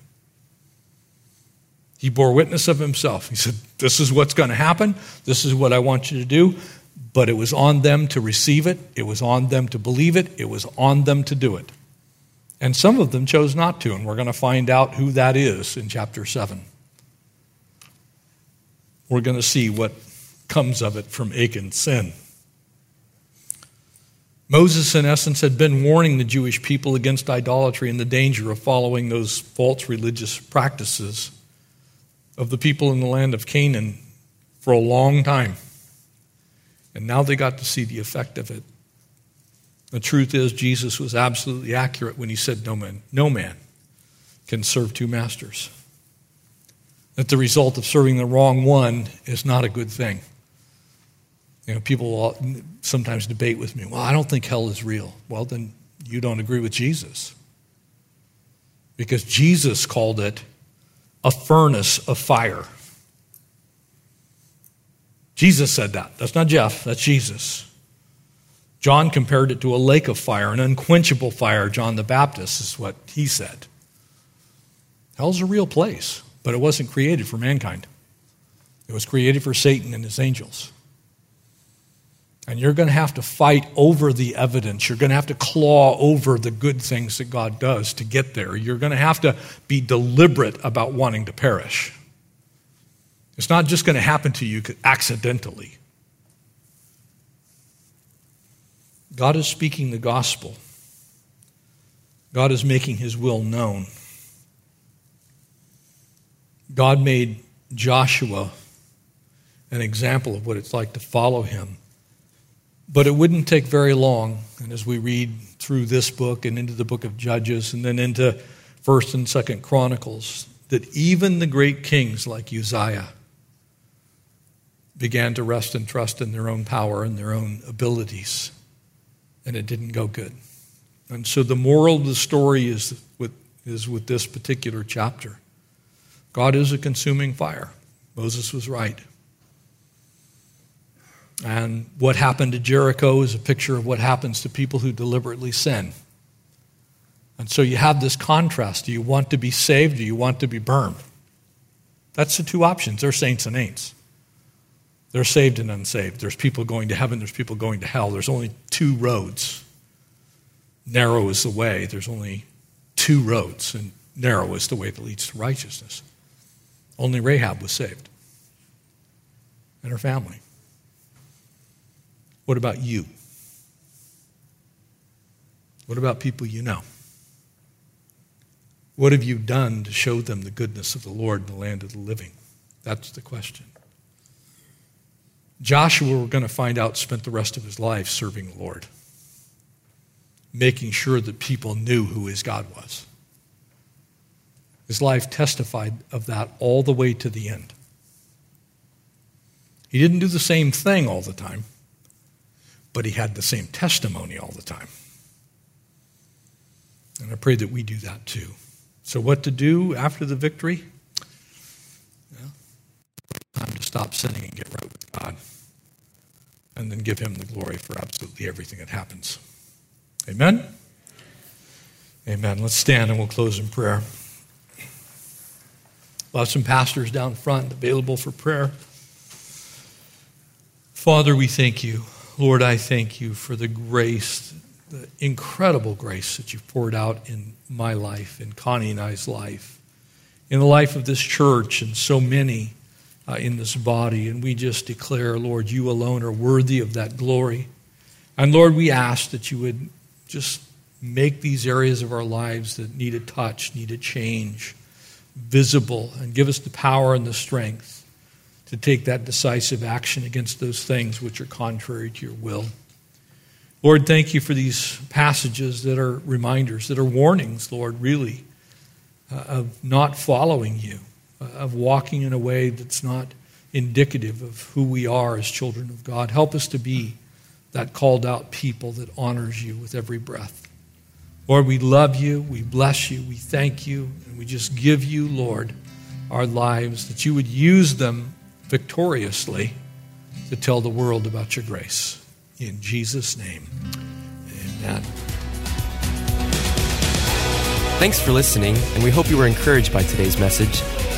[SPEAKER 1] He bore witness of himself. He said, This is what's going to happen. This is what I want you to do. But it was on them to receive it, it was on them to believe it, it was on them to do it. And some of them chose not to, and we're going to find out who that is in chapter 7. We're going to see what comes of it from Achan's sin. Moses, in essence, had been warning the Jewish people against idolatry and the danger of following those false religious practices of the people in the land of Canaan for a long time. And now they got to see the effect of it. The truth is, Jesus was absolutely accurate when he said, No man, no man can serve two masters. That the result of serving the wrong one is not a good thing. You know, people sometimes debate with me, well, I don't think hell is real. Well, then you don't agree with Jesus. Because Jesus called it a furnace of fire. Jesus said that. That's not Jeff, that's Jesus. John compared it to a lake of fire, an unquenchable fire. John the Baptist is what he said. Hell's a real place, but it wasn't created for mankind, it was created for Satan and his angels. And you're going to have to fight over the evidence. You're going to have to claw over the good things that God does to get there. You're going to have to be deliberate about wanting to perish. It's not just going to happen to you accidentally. God is speaking the gospel, God is making his will known. God made Joshua an example of what it's like to follow him. But it wouldn't take very long, and as we read through this book and into the book of Judges and then into 1st and 2nd Chronicles, that even the great kings like Uzziah began to rest and trust in their own power and their own abilities and it didn't go good. And so the moral of the story is with, is with this particular chapter God is a consuming fire. Moses was right. And what happened to Jericho is a picture of what happens to people who deliberately sin. And so you have this contrast. Do you want to be saved? Do you want to be burned? That's the two options. They're saints and ain'ts. They're saved and unsaved. There's people going to heaven, there's people going to hell. There's only two roads. Narrow is the way. There's only two roads, and narrow is the way that leads to righteousness. Only Rahab was saved and her family. What about you? What about people you know? What have you done to show them the goodness of the Lord in the land of the living? That's the question. Joshua, we're going to find out, spent the rest of his life serving the Lord, making sure that people knew who his God was. His life testified of that all the way to the end. He didn't do the same thing all the time, but he had the same testimony all the time. And I pray that we do that too. So, what to do after the victory? Time to stop sinning and get right and then give him the glory for absolutely everything that happens. Amen? Amen. Let's stand and we'll close in prayer. We'll have some pastors down front available for prayer. Father, we thank you. Lord, I thank you for the grace, the incredible grace that you've poured out in my life, in Connie and I's life, in the life of this church and so many uh, in this body. And we just declare, Lord, you alone are worthy of that glory. And Lord, we ask that you would just make these areas of our lives that need a touch, need a change, visible, and give us the power and the strength to take that decisive action against those things which are contrary to your will. Lord, thank you for these passages that are reminders, that are warnings, Lord, really, uh, of not following you of walking in a way that's not indicative of who we are as children of God. Help us to be that called out people that honors you with every breath. Lord, we love you, we bless you, we thank you, and we just give you, Lord, our lives, that you would use them victoriously to tell the world about your grace. In Jesus' name, amen.
[SPEAKER 2] Thanks for listening, and we hope you were encouraged by today's message.